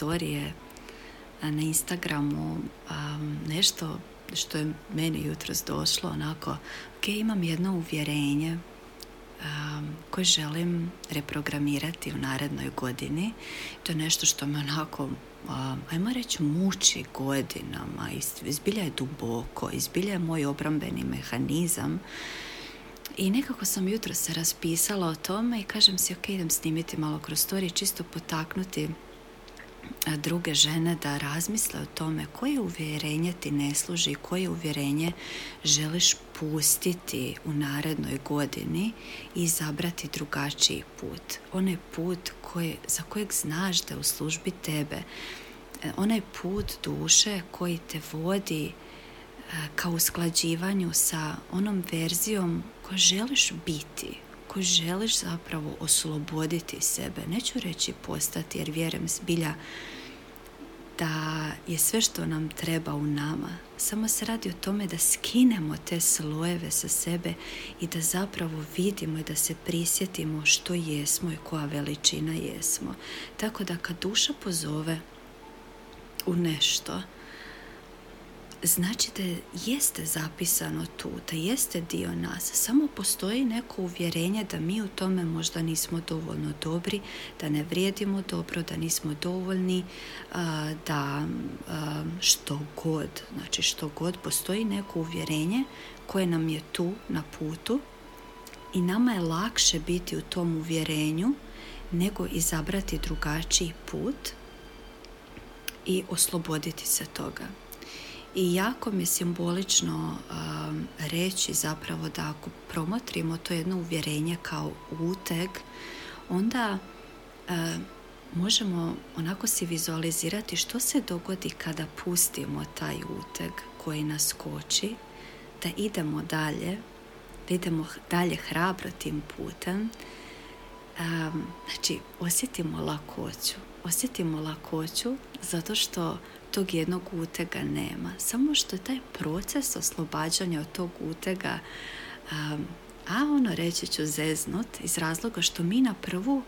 storije na Instagramu nešto što je meni jutros došlo onako, ok, imam jedno uvjerenje koje želim reprogramirati u narednoj godini. To je nešto što me onako, ajmo reći, muči godinama. Izbilja je duboko, izbilja je moj obrambeni mehanizam. I nekako sam jutro se raspisala o tome i kažem si, ok, idem snimiti malo kroz storije, čisto potaknuti druge žene da razmisle o tome koje uvjerenje ti ne služi, koje uvjerenje želiš pustiti u narednoj godini i izabrati drugačiji put. Onaj put koji, za kojeg znaš da u službi tebe. E, onaj put duše koji te vodi e, ka usklađivanju sa onom verzijom koju želiš biti, koju želiš zapravo osloboditi sebe. Neću reći postati jer vjerujem zbilja da je sve što nam treba u nama. Samo se radi o tome da skinemo te slojeve sa sebe i da zapravo vidimo i da se prisjetimo što jesmo i koja veličina jesmo. Tako da kad duša pozove u nešto, znači da jeste zapisano tu, da jeste dio nas. Samo postoji neko uvjerenje da mi u tome možda nismo dovoljno dobri, da ne vrijedimo dobro, da nismo dovoljni, da što god, znači što god, postoji neko uvjerenje koje nam je tu na putu i nama je lakše biti u tom uvjerenju nego izabrati drugačiji put i osloboditi se toga. I jako mi je simbolično um, reći zapravo da ako promotrimo to jedno uvjerenje kao uteg, onda um, možemo onako si vizualizirati što se dogodi kada pustimo taj uteg koji nas koči, da idemo dalje, da idemo dalje hrabro tim putem. Um, znači, osjetimo lakoću. Osjetimo lakoću zato što tog jednog utega nema. Samo što taj proces oslobađanja od tog utega a ono reći ću zeznut iz razloga što mi na prvu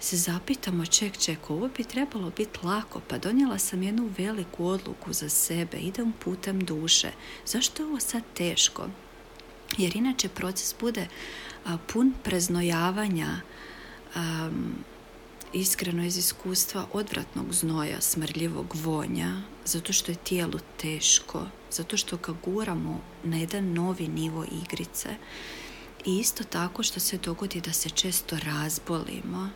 se zapitamo ček, ček, ovo bi trebalo biti lako, pa donijela sam jednu veliku odluku za sebe, idem putem duše. Zašto je ovo sad teško? Jer inače proces bude pun preznojavanja, iskreno iz iskustva odvratnog znoja, smrljivog vonja, zato što je tijelu teško, zato što ga guramo na jedan novi nivo igrice i isto tako što se dogodi da se često razbolimo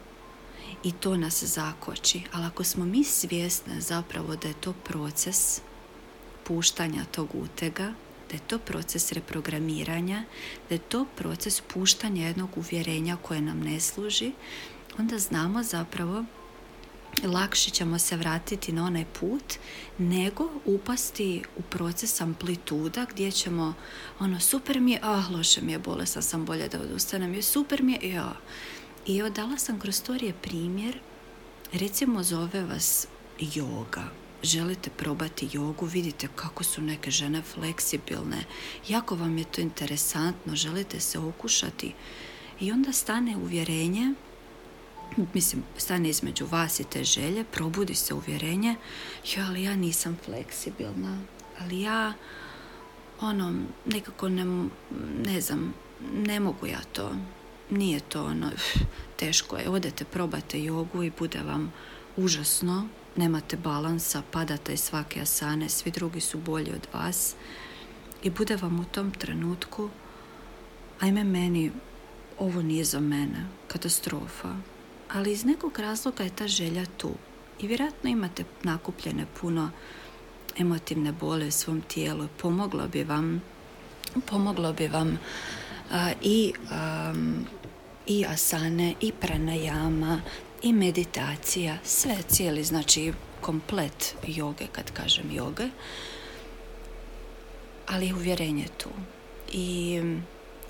i to nas zakoči. Ali ako smo mi svjesne zapravo da je to proces puštanja tog utega, da je to proces reprogramiranja, da je to proces puštanja jednog uvjerenja koje nam ne služi, onda znamo zapravo lakše ćemo se vratiti na onaj put nego upasti u proces amplituda gdje ćemo ono super mi je, ah loše mi je, bolesna sam, bolje da odustanem, je super mi je, ja. I evo dala sam kroz storije primjer, recimo zove vas yoga, želite probati jogu, vidite kako su neke žene fleksibilne, jako vam je to interesantno, želite se okušati i onda stane uvjerenje mislim, stane između vas i te želje, probudi se uvjerenje, jo, ali ja nisam fleksibilna, ali ja, ono, nekako ne, ne znam, ne mogu ja to, nije to ono, teško je, odete, probate jogu i bude vam užasno, nemate balansa, padate iz svake asane, svi drugi su bolji od vas. I bude vam u tom trenutku, ajme meni, ovo nije za mene, katastrofa, ali iz nekog razloga je ta želja tu. I vjerojatno imate nakupljene puno emotivne bole u svom tijelu. Pomoglo bi vam, pomoglo bi vam i, i asane, i pranajama, i meditacija, sve cijeli, znači komplet joge, kad kažem joge. Ali uvjerenje tu. I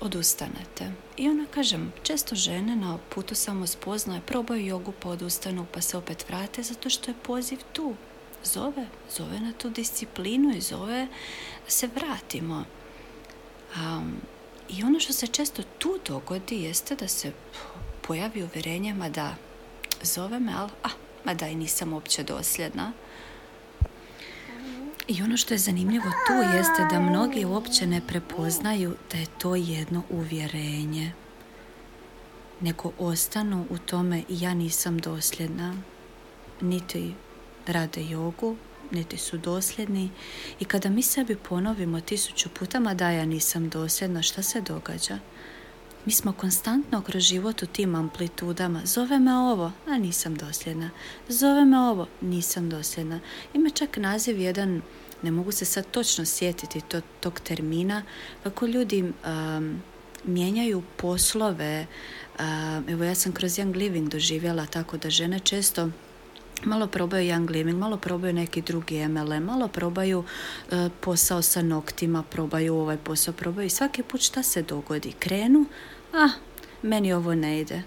odustanete. I ona, kažem, često žene na putu samo spoznaje, probaju jogu pa odustanu pa se opet vrate zato što je poziv tu. Zove, zove na tu disciplinu i zove da se vratimo. Um, I ono što se često tu dogodi jeste da se pojavi uvjerenjema da zove me, ali a, mada i nisam uopće dosljedna. I ono što je zanimljivo tu jeste da mnogi uopće ne prepoznaju da je to jedno uvjerenje. Neko ostanu u tome i ja nisam dosljedna. Niti rade jogu, niti su dosljedni. I kada mi sebi ponovimo tisuću puta, ma da ja nisam dosljedna, šta se događa? Mi smo konstantno kroz život u tim amplitudama. Zove me ovo, a nisam dosljedna. Zove me ovo, nisam dosljedna. Ima čak naziv jedan, ne mogu se sad točno sjetiti to, tog termina, kako ljudi um, mijenjaju poslove. Evo ja sam kroz Young Living doživjela tako da žene često malo probaju Young Living, malo probaju neki drugi MLM, malo probaju uh, posao sa noktima, probaju ovaj posao, probaju i svaki put šta se dogodi? Krenu, ah, meni ovo ne ide.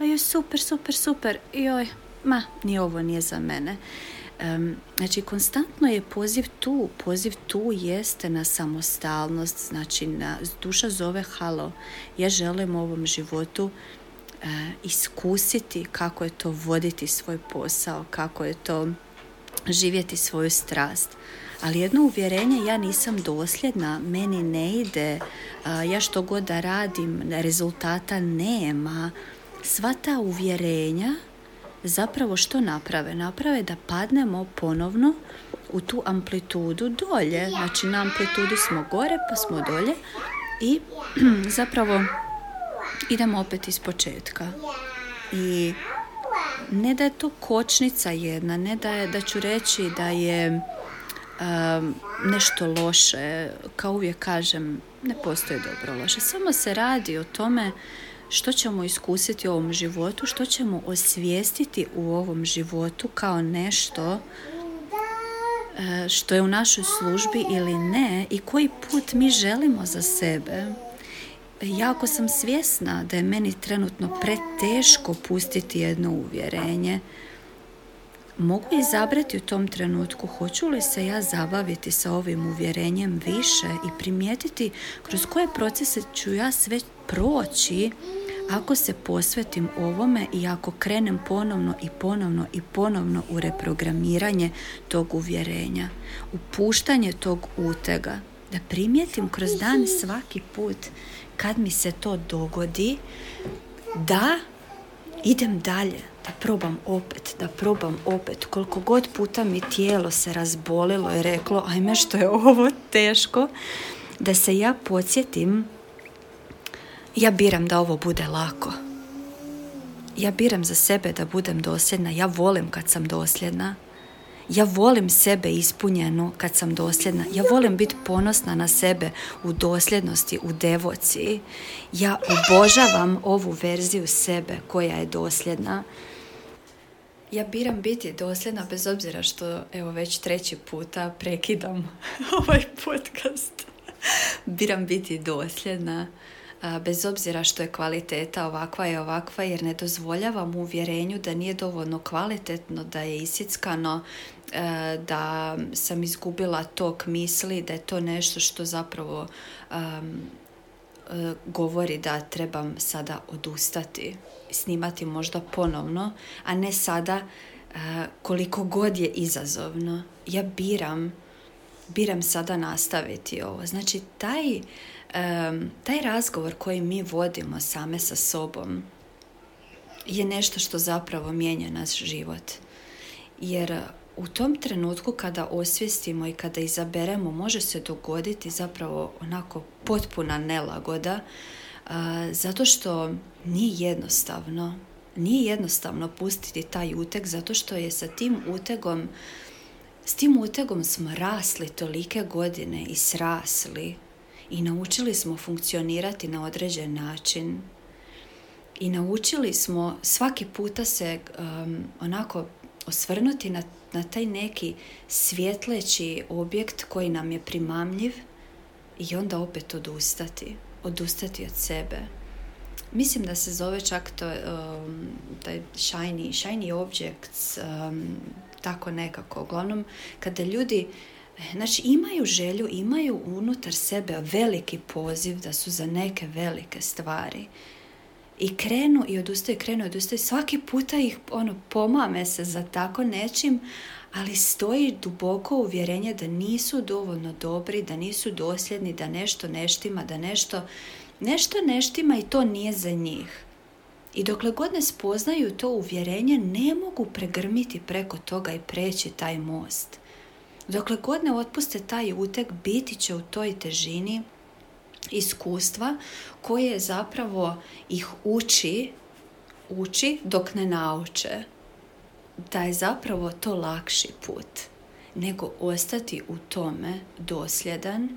A joj, super, super, super, joj, ma, ni ovo nije za mene. Um, znači, konstantno je poziv tu, poziv tu jeste na samostalnost, znači na, duša zove halo, ja želim u ovom životu uh, iskusiti kako je to voditi svoj posao, kako je to živjeti svoju strast ali jedno uvjerenje ja nisam dosljedna, meni ne ide, ja što god da radim, rezultata nema. Sva ta uvjerenja zapravo što naprave? Naprave da padnemo ponovno u tu amplitudu dolje. Znači na amplitudu smo gore pa smo dolje i zapravo idemo opet iz početka. I ne da je to kočnica jedna, ne da, je, da ću reći da je nešto loše. Kao uvijek kažem, ne postoji dobro loše. Samo se radi o tome što ćemo iskusiti u ovom životu, što ćemo osvijestiti u ovom životu kao nešto e, što je u našoj službi ili ne i koji put mi želimo za sebe. Jako sam svjesna da je meni trenutno preteško pustiti jedno uvjerenje, mogu izabrati u tom trenutku hoću li se ja zabaviti sa ovim uvjerenjem više i primijetiti kroz koje procese ću ja sve proći ako se posvetim ovome i ako krenem ponovno i ponovno i ponovno u reprogramiranje tog uvjerenja, u puštanje tog utega, da primijetim kroz dan svaki put kad mi se to dogodi, da idem dalje, da probam opet, da probam opet. Koliko god puta mi tijelo se razbolilo i reklo, ajme što je ovo teško, da se ja podsjetim, ja biram da ovo bude lako. Ja biram za sebe da budem dosljedna, ja volim kad sam dosljedna. Ja volim sebe ispunjenu kad sam dosljedna. Ja volim biti ponosna na sebe u dosljednosti, u devoci. Ja obožavam ovu verziju sebe koja je dosljedna. Ja biram biti dosljedna bez obzira što evo već treći puta prekidam ovaj podcast. biram biti dosljedna bez obzira što je kvaliteta ovakva i ovakva jer ne dozvoljavam uvjerenju da nije dovoljno kvalitetno, da je isickano, e, da sam izgubila tok misli, da je to nešto što zapravo e, govori da trebam sada odustati, snimati možda ponovno, a ne sada e, koliko god je izazovno. Ja biram, biram sada nastaviti ovo. Znači, taj taj razgovor koji mi vodimo same sa sobom je nešto što zapravo mijenja naš život. Jer u tom trenutku kada osvijestimo i kada izaberemo može se dogoditi zapravo onako potpuna nelagoda zato što nije jednostavno nije jednostavno pustiti taj uteg zato što je sa tim utegom s tim utegom smo rasli tolike godine i srasli i naučili smo funkcionirati na određen način i naučili smo svaki puta se um, onako osvrnuti na, na taj neki svjetleći objekt koji nam je primamljiv i onda opet odustati, odustati od sebe. Mislim da se zove čak to, um, taj shiny, shiny objects, um, tako nekako. Uglavnom, kada ljudi Znači imaju želju, imaju unutar sebe veliki poziv da su za neke velike stvari. I krenu i odustaju, krenu i odustaju. Svaki puta ih ono, pomame se za tako nečim, ali stoji duboko uvjerenje da nisu dovoljno dobri, da nisu dosljedni, da nešto neštima, da nešto, nešto neštima i to nije za njih. I dokle god ne spoznaju to uvjerenje, ne mogu pregrmiti preko toga i preći taj most. Dokle god ne otpuste taj utek, biti će u toj težini iskustva koje zapravo ih uči, uči dok ne nauče. Da je zapravo to lakši put nego ostati u tome dosljedan,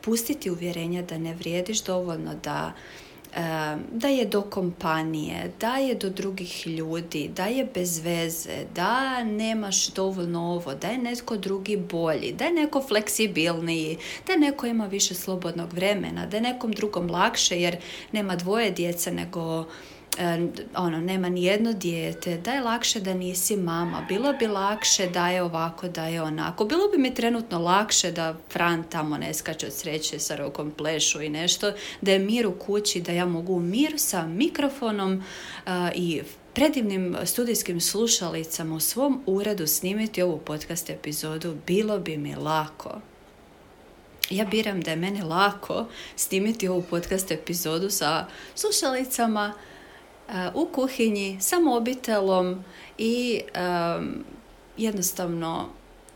pustiti uvjerenja da ne vrijediš dovoljno, da da je do kompanije, da je do drugih ljudi, da je bez veze, da nemaš dovoljno ovo, da je netko drugi bolji, da je neko fleksibilniji, da neko ima više slobodnog vremena, da je nekom drugom lakše jer nema dvoje djece nego ono, nema ni jedno dijete, da je lakše da nisi mama, bilo bi lakše da je ovako, da je onako. Bilo bi mi trenutno lakše da Fran tamo ne skače od sreće sa rokom plešu i nešto, da je mir u kući, da ja mogu u miru sa mikrofonom i predivnim studijskim slušalicama u svom uredu snimiti ovu podcast epizodu, bilo bi mi lako. Ja biram da je meni lako snimiti ovu podcast epizodu sa slušalicama u kuhinji sa mobitelom i jednostavno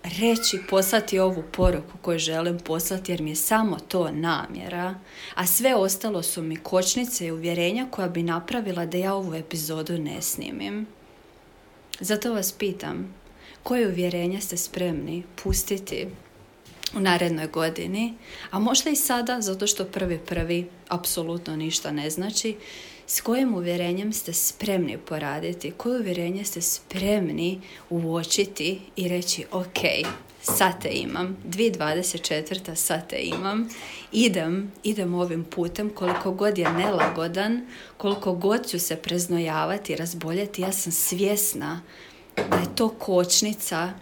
reći, poslati ovu poruku koju želim poslati jer mi je samo to namjera, a sve ostalo su mi kočnice i uvjerenja koja bi napravila da ja ovu epizodu ne snimim. Zato vas pitam, koje uvjerenja ste spremni pustiti u narednoj godini, a možda i sada, zato što prvi prvi apsolutno ništa ne znači, s kojim uvjerenjem ste spremni poraditi, koje uvjerenje ste spremni uočiti i reći ok, sad te imam, 2024. sad te imam, idem, idem ovim putem, koliko god je nelagodan, koliko god ću se preznojavati, razboljeti, ja sam svjesna da je to kočnica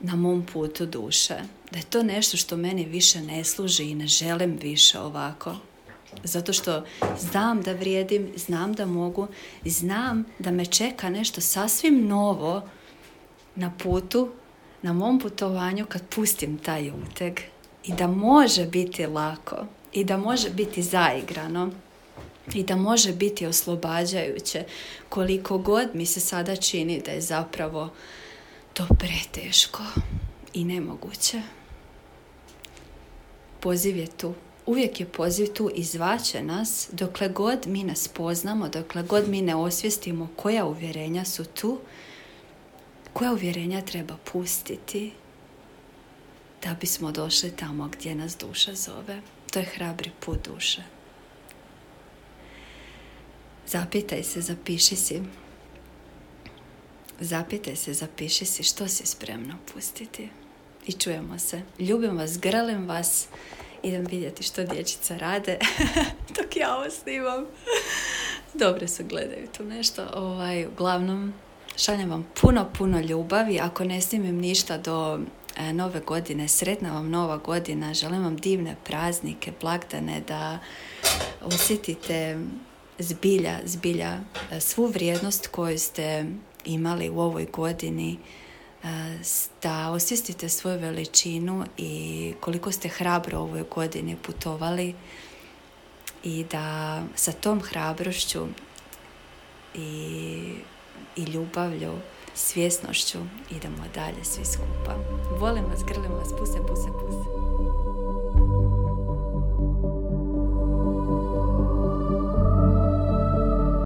na mom putu duše. Da je to nešto što meni više ne služi i ne želim više ovako. Zato što znam da vrijedim, znam da mogu, znam da me čeka nešto sasvim novo na putu, na mom putovanju kad pustim taj uteg. I da može biti lako, i da može biti zaigrano, i da može biti oslobađajuće, koliko god mi se sada čini da je zapravo to preteško i nemoguće. Poziv je tu uvijek je poziv tu izvaće nas dokle god mi ne spoznamo, dokle god mi ne osvijestimo koja uvjerenja su tu, koja uvjerenja treba pustiti da bismo došli tamo gdje nas duša zove. To je hrabri put duše. Zapitaj se, zapiši si. Zapitaj se, zapiši si što si spremno pustiti. I čujemo se. Ljubim vas, grlim vas idem vidjeti što dječica rade dok ja ovo snimam. Dobre su, gledaju tu nešto. Ovaj, uglavnom, šaljem vam puno, puno ljubavi. Ako ne snimim ništa do e, nove godine, sretna vam nova godina. Želim vam divne praznike, blagdane, da osjetite zbilja, zbilja e, svu vrijednost koju ste imali u ovoj godini da osvijestite svoju veličinu i koliko ste hrabro u ovoj godini putovali i da sa tom hrabrošću i, i ljubavlju, svjesnošću idemo dalje svi skupa. Volim vas, grlim vas, puse, puse, puse.